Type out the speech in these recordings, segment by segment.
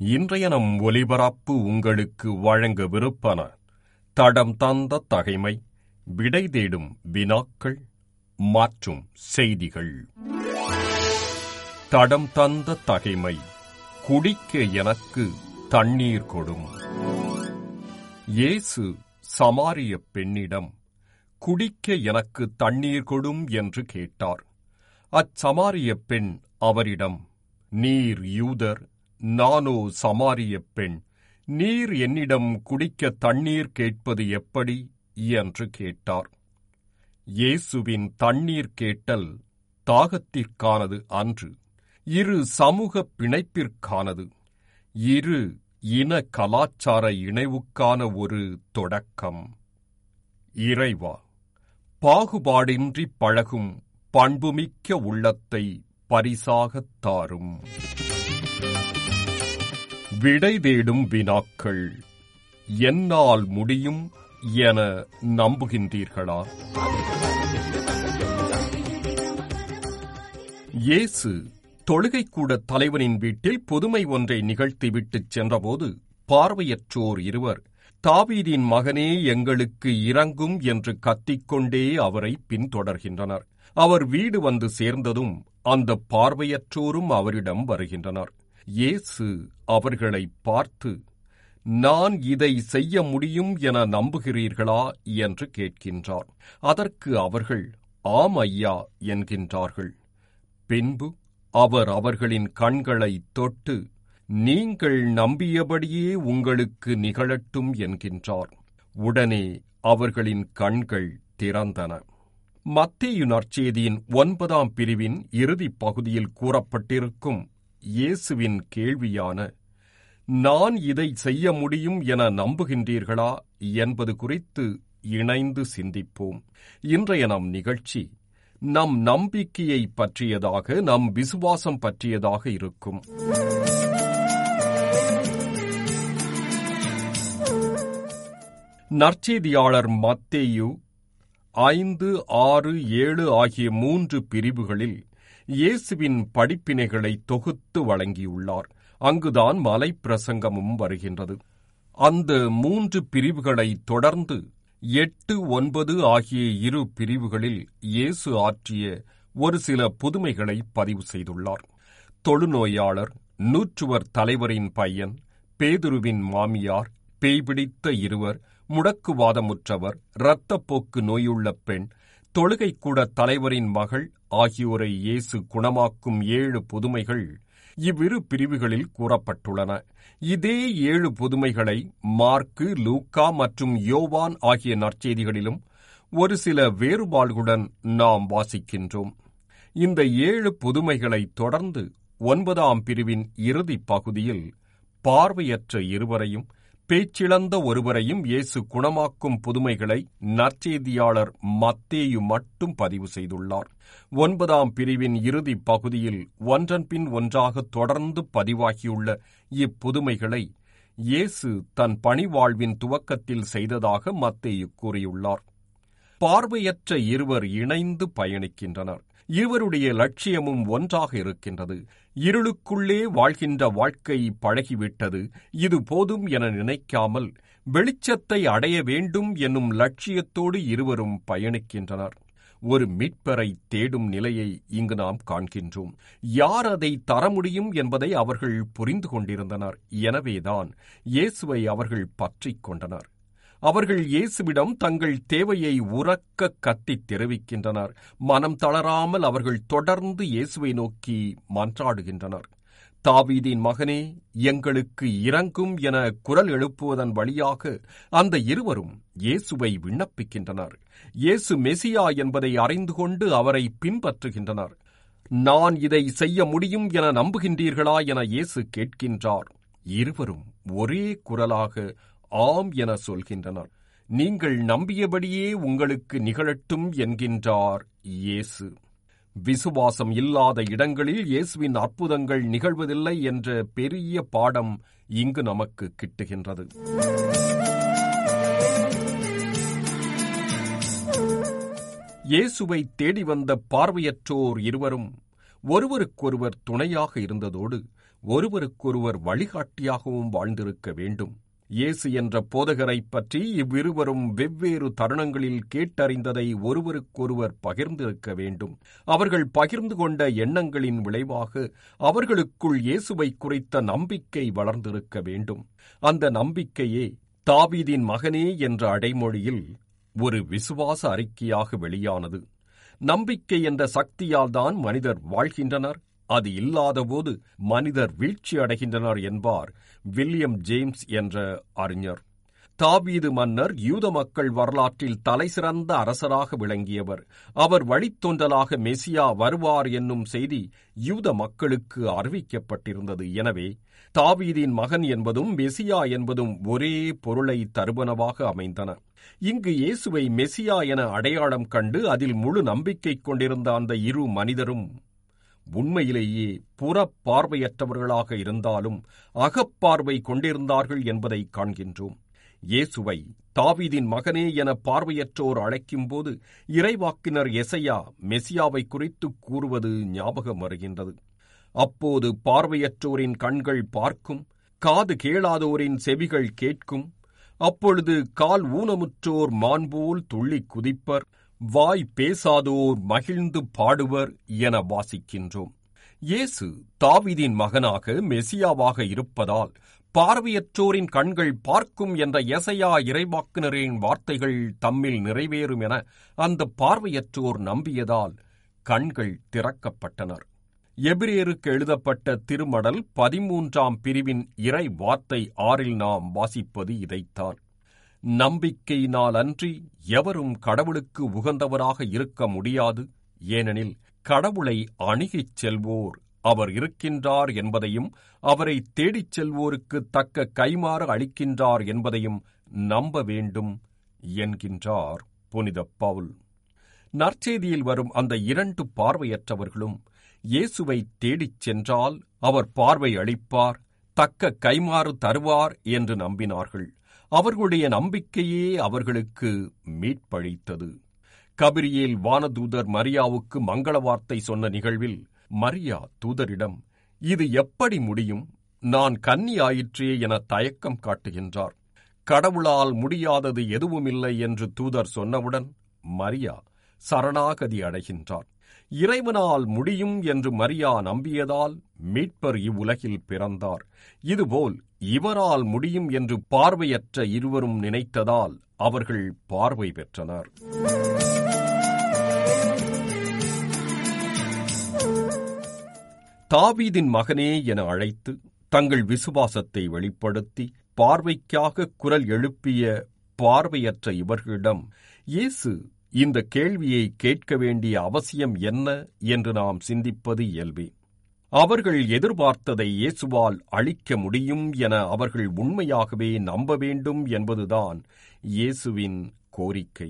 இன்றைய நம் ஒலிபரப்பு உங்களுக்கு வழங்கவிருப்பன தடம் தந்த தகைமை விடை தேடும் வினாக்கள் மற்றும் செய்திகள். தடம் தந்த தகைமை குடிக்க எனக்கு தண்ணீர் கொடும். இயேசு சமாரிய பெண்ணிடம் குடிக்க எனக்கு தண்ணீர் கொடும் என்று கேட்டார். அச்சமாரிய பெண் அவரிடம் நீர் யூதர் நானோ சமாரிய பெண் நீர் என்னிடம் குடிக்க தண்ணீர் கேட்பது எப்படி? என்று கேட்டார். இயேசுவின் தண்ணீர் கேட்டல் தாகத்திற்கானது அன்று இரு சமூக பிணைப்பிற்கானது இரு இன கலாச்சார இணைவுக்கான ஒரு தொடக்கம். இறைவா பாகுபாடின்றி பழகும் பண்புமிக்க உள்ளத்தை பரிசாகத் தாரும். விடை தேடும் வினாக்கள் என்னால் முடியும் என நம்புகின்றீர்களா? இயேசு தொழுகைக்கூட தலைவனின் வீட்டில் புதுமை ஒன்றை நிகழ்த்திவிட்டுச் சென்றபோது பார்வையற்றோர் இருவர் தாவீதின் மகனே எங்களுக்கு இறங்கும் என்று கத்திக்கொண்டே அவரை பின்தொடர்கின்றனர். அவர் வீடு வந்து சேர்ந்ததும் அந்த பார்வையற்றோரும் அவரிடம் வருகின்றனர். இயேசு அவர்களை பார்த்து நான் இதை செய்ய முடியும் என நம்புகிறீர்களா? என்று கேட்கின்றார் அதற்கு அவர்கள் ஆம் ஐயா என்கின்றார்கள். பின்பு அவர் அவர்களின் கண்களை தொட்டு நீங்கள் நம்பியபடியே உங்களுக்கு நிகழட்டும் என்கின்றார். உடனே அவர்களின் கண்கள் திறந்தன. மத்தேயு நற்செய்தியின் ஒன்பதாம் பிரிவின் இறுதிப் பகுதியில் கூறப்பட்டிருக்கும் இயேசுவின் கேள்வியான நான் இதை செய்ய முடியும் என நம்புகின்றீர்களா? என்பது குறித்து இணைந்து சிந்திப்போம். இன்றைய நம் நிகழ்ச்சி நம் நம்பிக்கையை பற்றியதாக நம் விசுவாசம் பற்றியதாக இருக்கும். நற்செய்தியாளர் மத்தேயு ஐந்து ஆறு ஏழு ஆகிய மூன்று பிரிவுகளில் இயேசுவின் படிப்பினைகளை தொகுத்து வழங்கியுள்ளார். அங்குதான் மலை பிரசங்கமும் வருகின்றது. அந்த மூன்று பிரிவுகளை தொடர்ந்து எட்டு ஒன்பது ஆகிய இரு பிரிவுகளில் இயேசு ஆற்றிய ஒரு சில புதுமைகளை பதிவு செய்துள்ளார். தொழுநோயாளர் நூற்றுவர் தலைவரின் பையன் பேதுருவின் மாமியார் பேய்பிடித்த இருவர் முடக்குவாதமுற்றவர் இரத்தப்போக்கு நோயுள்ள பெண் தொழுகைக்கூட தலைவரின் மகள் ஆகியோரை இயேசு குணமாக்கும் ஏழு புதுமைகள் இவ்விரு பிரிவுகளில் கூறப்பட்டுள்ளன. இதே ஏழு புதுமைகளை மார்க்கு லூக்கா மற்றும் யோவான் ஆகிய நற்செய்திகளிலும் ஒரு சில வேறுபாடுகளுடன் நாம் வாசிக்கின்றோம். இந்த ஏழு புதுமைகளை தொடர்ந்து ஒன்பதாம் பிரிவின் இறுதிப் பகுதியில் பார்வையற்ற இருவரையும் பேச்சிழந்த ஒருவரையும் இயேசு குணமாக்கும் புதுமைகளை நற்செய்தியாளர் மத்தேயு மட்டும் பதிவு செய்துள்ளார். ஒன்பதாம் பிரிவின் இறுதிப் பகுதியில் ஒன்றன் பின் ஒன்றாக தொடர்ந்து பதிவாகியுள்ள இப்புதுமைகளை இயேசு தன் பணிவாழ்வின் துவக்கத்தில் செய்ததாக மத்தேயு கூறியுள்ளார். பார்வையற்ற இருவர் இணைந்து பயணிக்கின்றனர். இருவருடைய லட்சியமும் ஒன்றாக இருக்கின்றது. இருளுக்குள்ளே வாழ்கின்ற வாழ்க்கை பழகிவிட்டது. இது போதும் என நினைக்காமல் வெளிச்சத்தை அடைய வேண்டும் என்னும் லட்சியத்தோடு இருவரும் பயணிக்கின்றனர். ஒரு மீட்பரை தேடும் நிலையை இங்கு நாம் காண்கின்றோம். யார் அதை தர முடியும் என்பதை அவர்கள் புரிந்து கொண்டிருந்தனர். எனவேதான் இயேசுவை அவர்கள் பற்றிக் கொண்டனர். அவர்கள் இயேசுவிடம் தங்கள் தேவையை உறக்க கத்தித் தெரிவிக்கின்றனர். மனம் தளராமல் அவர்கள் தொடர்ந்து இயேசுவை நோக்கி மன்றாடுகின்றனர். தாவீதின் மகனே எங்களுக்கு இறங்கும் என குரல் எழுப்புவதன் வழியாக அந்த இருவரும் இயேசுவை விண்ணப்பிக்கின்றனர். இயேசு மெசியா என்பதை அறிந்து கொண்டு அவரை பின்பற்றுகின்றனர். நான் இதை செய்ய முடியும் என நம்புகின்றீர்களா என இயேசு கேட்கின்றார். இருவரும் ஒரே குரலாக ஆம் என சொல்கின்றனர். நீங்கள் நம்பியபடியே உங்களுக்கு நிகழட்டும் என்கின்றார் இயேசு. விசுவாசம் இல்லாத இடங்களில் இயேசுவின் அற்புதங்கள் நிகழ்வதில்லை என்ற பெரிய பாடம் இங்கு நமக்கு கிட்டுகின்றது. இயேசுவை தேடி வந்த பார்வையற்றோர் இருவரும் ஒருவருக்கொருவர் துணையாக இருந்ததோடு ஒருவருக்கொருவர் வழிகாட்டியாகவும் வாழ்ந்திருக்க வேண்டும். இயேசு என்ற போதகரைப் பற்றி இவ்விருவரும் வெவ்வேறு தருணங்களில் கேட்டறிந்ததை ஒருவருக்கொருவர் பகிர்ந்திருக்க வேண்டும். அவர்கள் பகிர்ந்து கொண்ட எண்ணங்களின் விளைவாக அவர்களுக்குள் இயேசுவை குறித்த நம்பிக்கை வளர்ந்திருக்க வேண்டும். அந்த நம்பிக்கையே தாவீதின் மகனே என்ற அடைமொழியில் ஒரு விசுவாச அறிக்கையாக வெளியானது. நம்பிக்கை என்ற சக்தியால் தான் மனிதர் வாழ்கின்றனர். அது இல்லாதபோது மனிதர் வீழ்ச்சி அடைகின்றனர் என்பார் வில்லியம் ஜேம்ஸ் என்ற அறிஞர். தாவீது மன்னர் யூத மக்கள் வரலாற்றில் தலைசிறந்த அரசராக விளங்கியவர். அவர் வழித்தொண்டலாக மெசியா வருவார் என்னும் செய்தி யூத மக்களுக்கு அறிவிக்கப்பட்டிருந்தது. எனவே தாவீதின் மகன் என்பதும் மெசியா என்பதும் ஒரே பொருளை தருவனவாக அமைந்தன. இங்கு இயேசுவை மெசியா என அடையாளம் கண்டு அதில் முழு நம்பிக்கை கொண்டிருந்த அந்த இரு மனிதரும் உண்மையிலேயே புறப்பார்வையற்றவர்களாக இருந்தாலும் அகப்பார்வை கொண்டிருந்தார்கள் என்பதை காண்கின்றோம். இயேசுவை தாவீதின் மகனே என பார்வையற்றோர் அழைக்கும்போது இறைவாக்கினர் எசையா மெசியாவை குறித்து கூறுவது ஞாபகம் வருகின்றது. அப்போது பார்வையற்றோரின் கண்கள் பார்க்கும் காது கேளாதோரின் செவிகள் கேட்கும் அப்பொழுது கால் ஊனமுற்றோர் மான்போல் துள்ளி குதிப்பர் வாய் பேசாதோர் மகிழ்ந்து பாடுவர் என வாசிக்கின்றோம். இயேசு தாவிதின் மகனாக மெசியாவாக இருப்பதால் பார்வையற்றோரின் கண்கள் பார்க்கும் என்ற எசையா இறைவாக்குனரின் வார்த்தைகள் தம்மில் நிறைவேறும் என அந்த பார்வையற்றோர் நம்பியதால் கண்கள் திறக்கப்பட்டனர். எபிரேருக்கு எழுதப்பட்ட திருமடல் பதிமூன்றாம் பிரிவின் இறை வார்த்தை ஆறில் நாம் வாசிப்பது இதைத்தான். நம்பிக்கையினால் அன்றி எவரும் கடவுளுக்கு உகந்தவராக இருக்க முடியாது. ஏனெனில் கடவுளை அணுகிச் செல்வோர் அவர் இருக்கின்றார் என்பதையும் அவரை தேடிச் செல்வோருக்கு தக்க கைமாறு அளிக்கின்றார் என்பதையும் நம்ப வேண்டும் என்கின்றார் புனித பவுல். நற்செய்தியில் வரும் அந்த இரண்டு பார்வையற்றவர்களும் இயேசுவை தேடிச் சென்றால் அவர் பார்வை அளிப்பார் தக்க கைமாறு தருவார் என்று நம்பினார்கள். அவர்களுடைய நம்பிக்கையே அவர்களுக்கு மீட்பளித்தது. கபிரியில் வானதூதர் மரியாவுக்கு மங்கள வார்த்தை சொன்ன நிகழ்வில் மரியா தூதரிடம் இது எப்படி முடியும்? நான் கன்னி ஆயிற்றே என தயக்கம் காட்டுகின்றார். கடவுளால் முடியாதது எதுவுமில்லை என்று தூதர் சொன்னவுடன் மரியா சரணாகதி அடைகின்றார். இறைவனால் முடியும் என்று மரியா நம்பியதால் மீட்பர் இவ்வுலகில் பிறந்தார். இதுபோல் இவரால் முடியும் என்று பார்வையற்ற இருவரும் நினைத்ததால் அவர்கள் பார்வை பெற்றனர். தாவீதின் மகனே என அழைத்து தங்கள் விசுவாசத்தை வெளிப்படுத்தி பார்வைக்காக குரல் எழுப்பிய பார்வையற்ற இவர்களிடம் இயேசு இந்த கேள்வியை கேட்க வேண்டிய அவசியம் என்ன? என்று நாம் சிந்திப்பது இயல்பே. அவர்கள் எதிர்பார்த்ததை இயேசுவால் அளிக்க முடியும் என அவர்கள் உண்மையாகவே நம்ப வேண்டும் என்பதுதான் இயேசுவின் கோரிக்கை.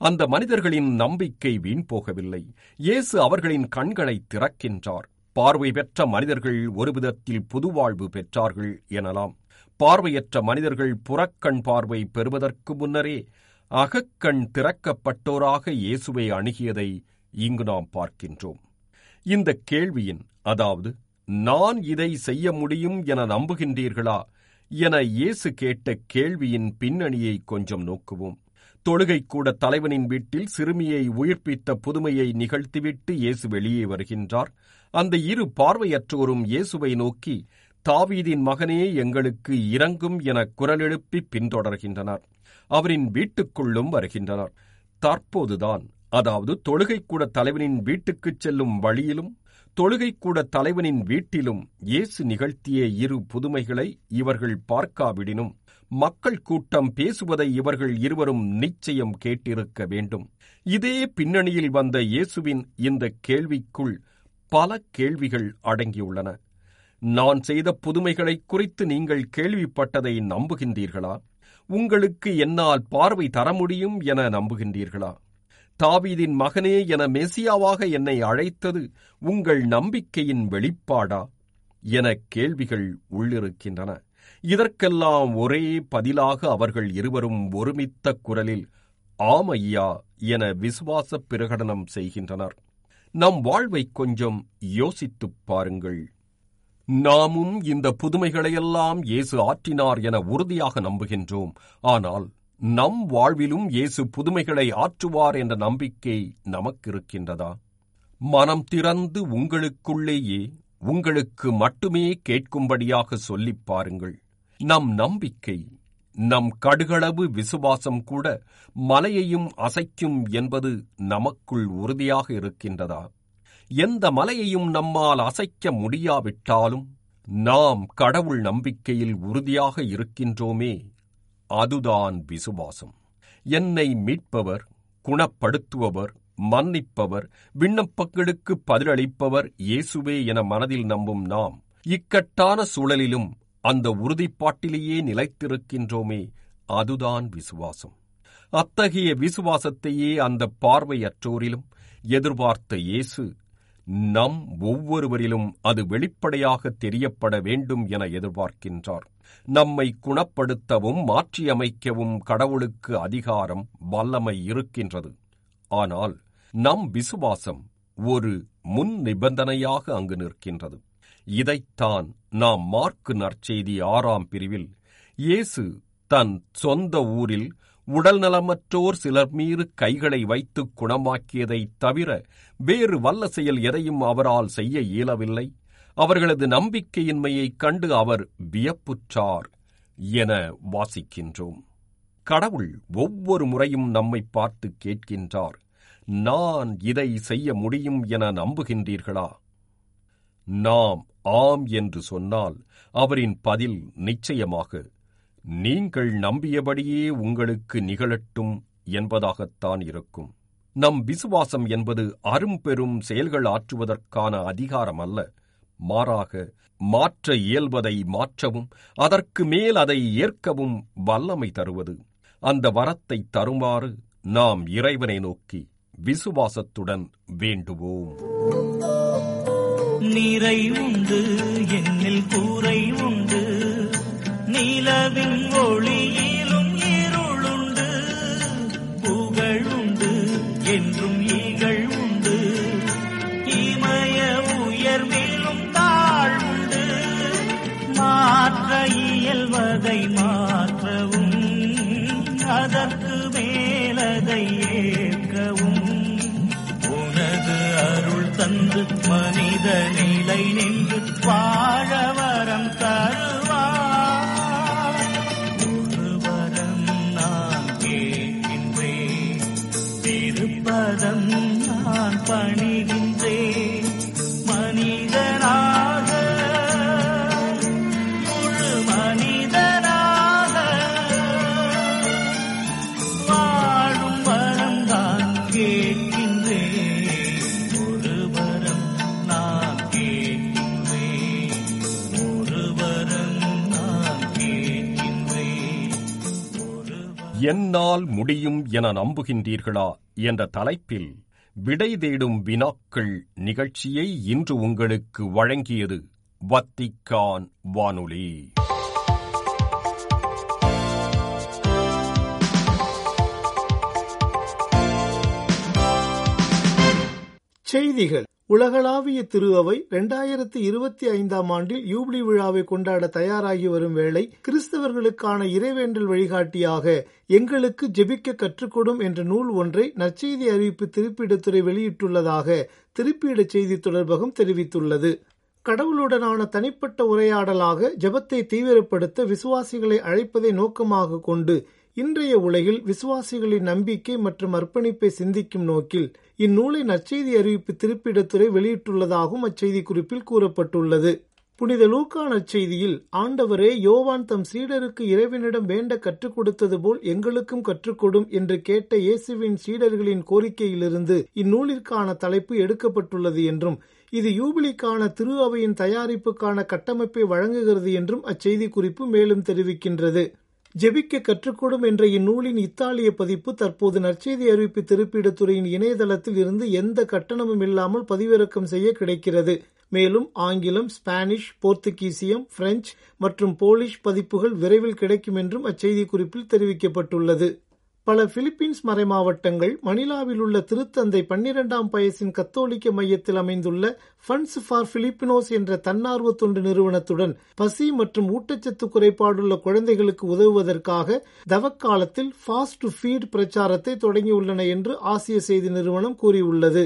அந்த மனிதர்களின் நம்பிக்கை வீண் போகவில்லை. இயேசு அவர்களின் கண்களை திறக்கின்றார். பார்வை பெற்ற மனிதர்கள் ஒரு விதத்தில் புதுவாழ்வு பெற்றார்கள் எனலாம். பார்வையற்ற மனிதர்கள் புறக்கண் பார்வை பெறுவதற்கு முன்னரே அகக்கண் திறக்கப்பட்டோராக இயேசுவை அணுகியதை இங்கு நாம் பார்க்கின்றோம். இந்த கேள்வியின் அதாவது நான் இதை செய்ய முடியும் என நம்புகின்றீர்களா? என இயேசு கேட்ட கேள்வியின் பின்னணியை கொஞ்சம் நோக்குவோம். தொழுகை கூட தலைவனின் வீட்டில் சிறுமியை உயிர்ப்பித்த புதுமையை நிகழ்த்திவிட்டு இயேசு வெளியே வருகின்றார். அந்த இரு பார்வையற்றோரும் இயேசுவை நோக்கி தாவீதின் மகனே எங்களுக்கு இறங்கும் என குரலெழுப்பி பின்தொடர்கின்றனர். அவரின் வீட்டுக்குள்ளும் வருகின்றனர். தற்போதுதான் அதாவது தொழுகைக்கூட தலைவனின் வீட்டுக்குச் செல்லும் வழியிலும் தொழுகைக்கூட தலைவனின் வீட்டிலும் இயேசு நிகழ்த்திய இரு புதுமைகளை இவர்கள் பார்க்காவிடினும் மக்கள் கூட்டம் பேசுவதை இவர்கள் இருவரும் நிச்சயம் கேட்டிருக்க வேண்டும். இதே பின்னணியில் வந்த இயேசுவின் இந்த கேள்விக்குள் பல கேள்விகள் அடங்கியுள்ளன. நான் செய்த புதுமைகளைக் குறித்து நீங்கள் கேள்விப்பட்டதை நம்புகின்றீர்களா? உங்களுக்கு என்னால் பார்வை தர முடியும் என நம்புகின்றீர்களா? தாவீதின் மகனே என மெசியாவாக என்னை அழைத்தது உங்கள் நம்பிக்கையின் வெளிப்பாடா? என கேள்விகள் உள்ளிருக்கின்றன. இதற்கெல்லாம் ஒரே பதிலாக அவர்கள் இருவரும் ஒருமித்த குரலில் ஆமையா என விசுவாச பிரகடனம் செய்கின்றனர். நம் வாழ்வை கொஞ்சம் யோசித்துப் பாருங்கள். நாமும் இந்த புதுமைகளையெல்லாம் இயேசு ஆற்றினார் என உறுதியாக நம்புகின்றோம். ஆனால் நம் வாழ்விலும் இயேசு புதுமைகளை ஆற்றுவார் என்ற நம்பிக்கை நமக்கு இருக்கின்றதா மனம் திறந்து உங்களுக்குள்ளேயே உங்களுக்கு மட்டுமே கேட்கும்படியாக சொல்லிப் பாருங்கள். நம் நம்பிக்கை நம் கடுகளவு விசுவாசம் கூட மலையையும் அசைக்கும் என்பது நமக்குள் உறுதியாக இருக்கின்றதா? எந்த மலையையும் நம்மால் அசைக்க முடியாவிட்டாலும் நாம் கடவுள் நம்பிக்கையில் உறுதியாக இருக்கின்றோமே அதுதான் விசுவாசம். என்னை மீட்பவர் குணப்படுத்துபவர் மன்னிப்பவர் விண்ணப்பங்களுக்கு பதிலளிப்பவர் இயேசுவே என மனதில் நம்பும் நாம் இக்கட்டான சூழலிலும் அந்த உறுதிப்பாட்டிலேயே நிலைத்திருக்கின்றோமே அதுதான் விசுவாசம். அத்தகைய விசுவாசத்தையே அந்த பார்வையற்றோரிலும் எதிர்பார்த்த இயேசு நம் ஒவ்வொருவரிலும் அது வெளிப்படையாக தெரியப்பட வேண்டும் என எதிர்பார்க்கின்றார். நம்மை குணப்படுத்தவும் மாற்றியமைக்கவும் கடவுளுக்கு அதிகாரம் வல்லமை இருக்கின்றது. ஆனால் நம் விசுவாசம் ஒரு முன் நிபந்தனையாக அங்கு நிற்கின்றது. இதைத்தான் நாம் மார்க்கு நற்செய்தி ஆறாம் பிரிவில் இயேசு தன் சொந்த ஊரில் உடல்நலமற்றோர் சிலர் மீது கைகளை வைத்து குணமாக்கியதைத் தவிர வேறு வல்ல செயல் எதையும் அவரால் செய்ய இயலவில்லை. அவர்களது நம்பிக்கையின்மையைக் கண்டு அவர் வியப்புற்றார் என வாசிக்கின்றோம். கடவுள் ஒவ்வொரு முறையும் நம்மை பார்த்து கேட்கின்றார் நான் இதை செய்ய முடியும் என நம்புகின்றீர்களா? நாம் ஆம் என்று சொன்னால் அவரின் பதில் நிச்சயமாக நீங்கள் நம்பியபடியே உங்களுக்கு நிகழட்டும் என்பதாகத்தான் இருக்கும். நம் விசுவாசம் என்பது அரும்பெரும் செயல்கள் ஆற்றுவதற்கான அதிகாரம் அல்ல மாறாக மாற்ற இயல்பதை மாற்றவும் அதற்கு மேல் அதை ஏற்கவும் வல்லமை தருவது. அந்த வரத்தை தருமாறு நாம் இறைவனை நோக்கி விசுவாசத்துடன் வேண்டுவோம். நிறை உண்டு என்னில் கூரை உண்டு நிலவின் ஒளியிலும் இயல்வதை மாற்றவும் அதற்கு மேலதை ஏற்கவும். உனது அருள் தந்து மனித நிலை நின்று வாழ வரம் தரும். என்னால் முடியும் என நம்புகின்றீர்களா என்ற தலைப்பில் விடை தேடும் வினாக்கள் நிகழ்ச்சியை இன்று உங்களுக்கு வழங்கியது வத்திக்கான் வானொலி. செய்திகள். உலகளாவிய திரு அவை இரண்டாயிரத்தி இருபத்தி ஐந்தாம் ஆண்டில் யூப்ளி விழாவை கொண்டாட தயாராகி வரும் வேளை கிறிஸ்தவர்களுக்கான இறைவேண்டல் வழிகாட்டியாக எங்களுக்கு ஜெபிக்க கற்றுக்கொடும் என்ற நூல் ஒன்றை நற்செய்தி அறிவிப்பு திருப்பீடத்துறை வெளியிட்டுள்ளதாக திருப்பீட செய்தி தொடர்பகம் தெரிவித்துள்ளது. கடவுளுடனான தனிப்பட்ட உரையாடலாக ஜெபத்தை தீவிரப்படுத்த விசுவாசிகளை அழைப்பதை நோக்கமாக கொண்டு இன்றைய உலகில் விசுவாசிகளின் நம்பிக்கை மற்றும் அர்ப்பணிப்பை சிந்திக்கும் நோக்கில் இந்நூலை நற்செய்தி அறிவிப்பு திருப்பிடத்துறை வெளியிட்டுள்ளதாகவும் அச்செய்தி குறிப்பில் கூறப்பட்டுள்ளது. புனித லூக்கா நற்செய்தியில் ஆண்டவரே யோவான் தம் சீடருக்கு இறைவனிடம் வேண்ட கற்றுக் கொடுத்தது போல் எங்களுக்கும் கற்றுக்கொடும் என்று கேட்ட இயேசுவின் சீடர்களின் கோரிக்கையிலிருந்து இந்நூலிற்கான தலைப்பு எடுக்கப்பட்டுள்ளது என்றும் இது யூபிலிக்கான திரு அவையின் தயாரிப்புக்கான கட்டமைப்பை வழங்குகிறது என்றும் அச்செய்தி குறிப்பு மேலும் தெரிவிக்கின்றது. ஜெபிக்க கற்றுக்கொடும் என்ற இந்நூலின் இத்தாலிய பதிப்பு தற்போது நற்செய்தி அறிவிப்பு திருப்பிடத்துறையின் இணையதளத்தில் இருந்து எந்த கட்டணமும் இல்லாமல் பதிவிறக்கம் செய்ய கிடைக்கிறது. மேலும் ஆங்கிலம் ஸ்பானிஷ் போர்த்துகீசியம் பிரெஞ்சு மற்றும் போலிஷ் பதிப்புகள் விரைவில் கிடைக்கும் என்றும் அச்செய்தி குறிப்பில் தெரிவிக்கப்பட்டுள்ளது. பல பிலிப்பீன்ஸ் மறைமாவட்டங்கள் மணிலாவில் உள்ள திருத்தந்தை பன்னிரண்டாம் பயசின் கத்தோலிக்க மையத்தில் அமைந்துள்ள ஃபண்ட்ஸ் ஃபார் பிலிப்பினோஸ் என்ற தன்னார்வ தொண்டு நிறுவனத்துடன் பசி மற்றும் ஊட்டச்சத்து குறைபாடுள்ள குழந்தைகளுக்கு உதவுவதற்காக தவக்காலத்தில் ஃபாஸ்ட் டு ஃபீட் பிரச்சாரத்தை தொடங்கியுள்ளன என்று ஆசிய செய்தி நிறுவனம் கூறியுள்ளது.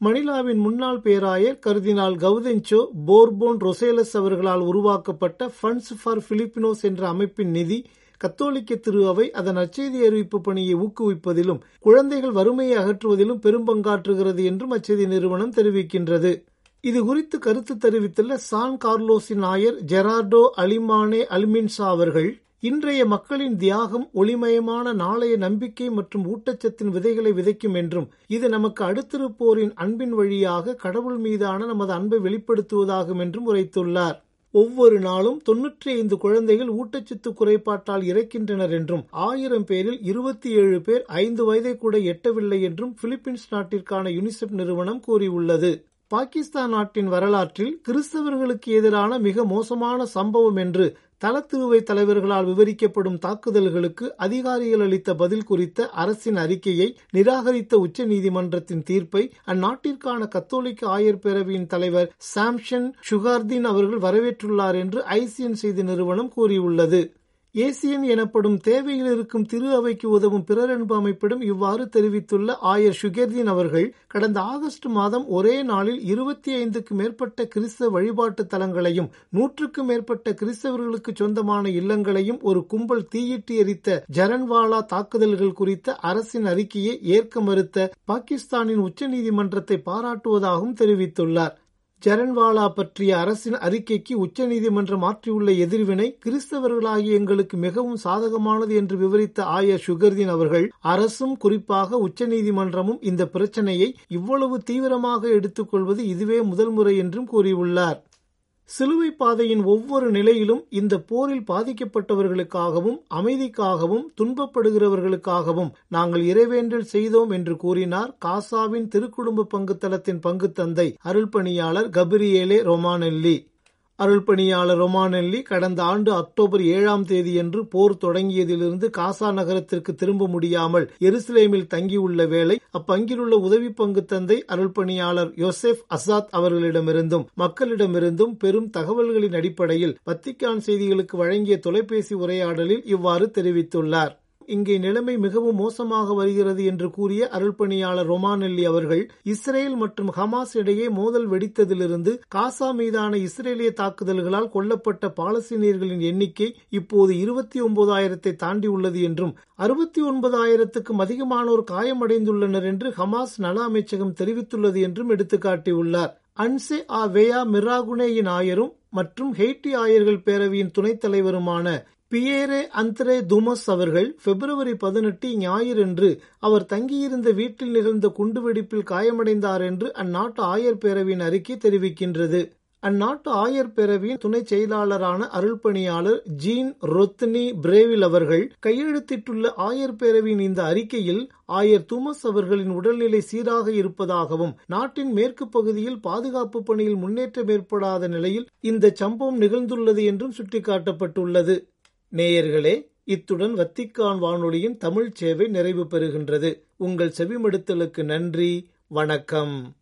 மணிலாவின் முன்னாள் பேராயர் கருதினால் கவுதென்சோ போர்போன் ரொசேலஸ் அவர்களால் உருவாக்கப்பட்ட ஃபண்ட்ஸ் ஃபார் பிலிப்பினோஸ் என்ற அமைப்பின் நிதி கத்தோலிக்க திரு அவை அதன் அச்செய்தி அறிவிப்பு பணியை ஊக்குவிப்பதிலும் குழந்தைகள் வறுமையை அகற்றுவதிலும் பெரும்பங்காற்றுகிறது என்றும் அச்செய்தி நிறுவனம் தெரிவிக்கின்றது. இது குறித்து கருத்து தெரிவித்துள்ள சான் கார்லோஸின் ஆயர் ஜெரார்டோ அலிமானே அல்மின்சா அவர்கள் இன்றைய மக்களின் தியாகம் ஒளிமயமான நாளைய நம்பிக்கை மற்றும் ஊட்டச்சத்தின் விதைகளை விதைக்கும் என்றும் இது நமக்கு அடுத்திருப்போரின் அன்பின் வழியாக கடவுள் மீதான நமது அன்பை வெளிப்படுத்துவதாகும் என்றும் உரைத்துள்ளார். ஒவ்வொரு நாளும் தொன்னூற்றி ஐந்து குழந்தைகள் ஊட்டச்சத்து குறைபாட்டால் இறக்கின்றனர் என்றும் ஆயிரம் பேரில் இருபத்தி ஏழு பேர் ஐந்து வயதை கூட எட்டவில்லை என்றும் பிலிப்பீன்ஸ் நாட்டிற்கான யுனிசெப் நிறுவனம் கூறியுள்ளது. பாகிஸ்தான் நாட்டின் வரலாற்றில் கிறிஸ்தவர்களுக்கு எதிரான மிக மோசமான சம்பவம் என்று தலத்திருவை தலைவர்களால் விவரிக்கப்படும் தாக்குதல்களுக்கு அதிகாரிகள் அளித்த பதில் குறித்த அரசின் அறிக்கையை நிராகரித்த உச்சநீதிமன்றத்தின் தீர்ப்பை அந்நாட்டிற்கான கத்தோலிக்க ஆயர் பேரவையின் தலைவர் சாம்சன் சுகார்தீன் அவர்கள் வரவேற்றுள்ளார் என்று ஐசிஎன் செய்தி நிறுவனம் கூறியுள்ளது. ஏசியன் எனப்படும் தேவையில் இருக்கும் திரு அவைக்கு உதவும் பிறரன்பு அமைப்பிடம் இவ்வாறு தெரிவித்துள்ள ஆயர் சுகர்தீன் அவர்கள் கடந்த ஆகஸ்ட் மாதம் ஒரே நாளில் இருபத்தி ஐந்துக்கு மேற்பட்ட கிறிஸ்தவ வழிபாட்டு தலங்களையும் நூற்றுக்கும் மேற்பட்ட கிறிஸ்தவர்களுக்கு சொந்தமான இல்லங்களையும் ஒரு கும்பல் தீயிட்டு எரித்த ஜரன்வாலா தாக்குதல்கள் குறித்த அரசின் அறிக்கையை ஏற்க மறுத்த பாகிஸ்தானின் உச்சநீதிமன்றத்தை பாராட்டுவதாகவும் தெரிவித்துள்ளார். ஜரன்வாலா பற்றிய அரசின் அறிக்கைக்கு உச்சநீதிமன்றம் மாற்றியுள்ள எதிர்வினை கிறிஸ்தவர்களாகிய எங்களுக்கு மிகவும் சாதகமானது என்று விவரித்த ஆயர் சுகர்தீன் அவர்கள் அரசும் குறிப்பாக உச்சநீதிமன்றமும் இந்த பிரச்சனையை இவ்வளவு தீவிரமாக எடுத்துக்கொள்வது இதுவே முதல் முறை என்றும் கூறியுள்ளார். சிலுவை பாதையின் ஒவ்வொரு நிலையிலும் இந்த போரில் பாதிக்கப்பட்டவர்களுக்காகவும் அமைதிக்காகவும் துன்பப்படுகிறவர்களுக்காகவும் நாங்கள் இறைவேண்டல் செய்தோம் என்று கூறினார் காசாவின் திருக்குடும்ப பங்குத்தளத்தின் பங்கு தந்தை அருள்பணியாளர் கபிரியேலே ரொமானெல்லி. அருள்பணியாளர் ரொமானெல்லி கடந்த ஆண்டு அக்டோபர் ஏழாம் தேதியன்று போர் தொடங்கியதிலிருந்து காசா நகரத்திற்கு திரும்ப முடியாமல் எருசலேமில் தங்கியுள்ள வேளை அப்பங்கிலுள்ள உதவி பங்கு தந்தை அருள்பணியாளர் யோசெப் அசாத் அவர்களிடமிருந்தும் மக்களிடமிருந்தும் பெரும் தகவல்களின் அடிப்படையில் வத்திக்கான் செய்திகளுக்கு வழங்கிய தொலைபேசி உரையாடலில் இவ்வாறு தெரிவித்துள்ளார். இங்கே நிலைமை மிகவும் மோசமாக வருகிறது என்று கூறிய அருள்பணியாளர் ரொமானெல்லி அவர்கள் இஸ்ரேல் மற்றும் ஹமாஸ் இடையே மோதல் வெடித்ததிலிருந்து காசா மீதான இஸ்ரேலிய தாக்குதல்களால் கொல்லப்பட்ட பாலஸ்தீனியர்களின் எண்ணிக்கை இப்போது இருபத்தி ஒன்பதாயிரத்தை தாண்டியுள்ளது என்றும் அறுபத்தி ஒன்பதாயிரத்துக்கும் அதிகமானோர் காயமடைந்துள்ளனர் என்று ஹமாஸ் நல அமைச்சகம் தெரிவித்துள்ளது என்றும் எடுத்துக்காட்டியுள்ளார். அன்சே ஆ வேயா மிராகுனேயின் ஆயரும் மற்றும் ஹெய்டி ஆயர்கள் பேரவையின் துணைத் தலைவருமான பியேரே அந்த்ரே துமஸ் அவர்கள் பிப்ரவரி பதினெட்டு ஞாயிறன்று அவர் தங்கியிருந்த வீட்டில் நிகழ்ந்த குண்டுவெடிப்பில் காயமடைந்தார் என்று அந்நாட்டு ஆயர் பேரவையின் அறிக்கை தெரிவிக்கின்றது. அந்நாட்டு ஆயர் பேரவையின் துணை செயலாளரான அருள்பணியாளர் ஜீன் ரொத்னி பிரேவில் அவர்கள் கையெழுத்திட்டுள்ள ஆயர் பேரவையின் இந்த அறிக்கையில் ஆயர் துமஸ் அவர்களின் உடல்நிலை சீராக இருப்பதாகவும் நாட்டின் மேற்கு பகுதியில் பாதுகாப்பு பணியில் முன்னேற்றம் ஏற்படாத நிலையில் இந்த சம்பவம் நிகழ்ந்துள்ளது என்றும் சுட்டிக்காட்டப்பட்டுள்ளது. நேயர்களே இத்துடன் வத்திக்கான் வானொலியின் தமிழ் சேவை நிறைவு பெறுகின்றது. உங்கள் செவிமடுத்தலுக்கு நன்றி வணக்கம்.